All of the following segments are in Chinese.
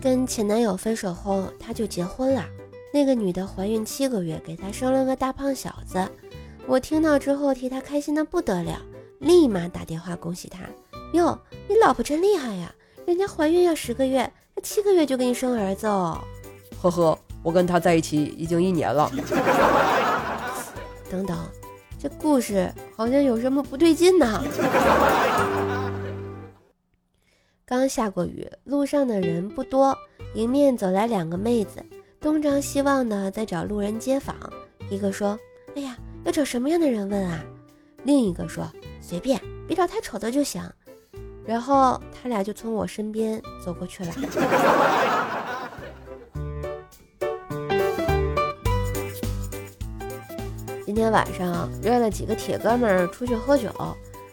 跟前男友分手后，他就结婚了。那个女的怀孕七个月，给他生了个大胖小子。我听到之后，替他开心的不得了，立马打电话恭喜他。哟，你老婆真厉害呀！人家怀孕要十个月，她七个月就给你生儿子哦。呵呵，我跟他在一起已经一年了。等等，这故事好像有什么不对劲呢。刚下过雨，路上的人不多，迎面走来两个妹子。东张西望的在找路人接访，一个说：“哎呀，要找什么样的人问啊？”另一个说：“随便，别找太丑的就行。”然后他俩就从我身边走过去了。今天晚上约了几个铁哥们儿出去喝酒，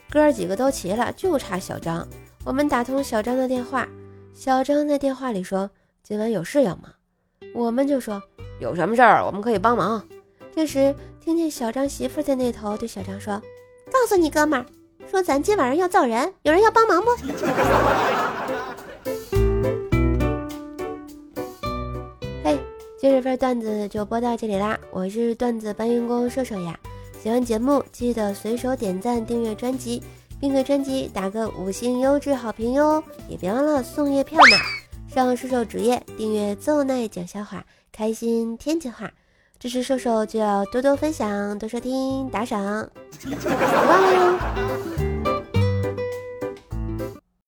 哥几个都齐了，就差小张。我们打通小张的电话，小张在电话里说：“今晚有事要忙。”我们就说有什么事儿，我们可以帮忙。这时听见小张媳妇在那头对小张说：“告诉你哥们儿，说咱今晚上要造人，有人要帮忙不？” 嘿，今日份段子就播到这里啦！我是段子搬运工瘦瘦呀，喜欢节目记得随手点赞、订阅专辑，并给专辑打个五星优质好评哟！也别忘了送月票呢。上瘦瘦主页订阅奏奈讲笑话，开心天津话，支持瘦瘦就要多多分享、多收听、打赏，别忘了哟。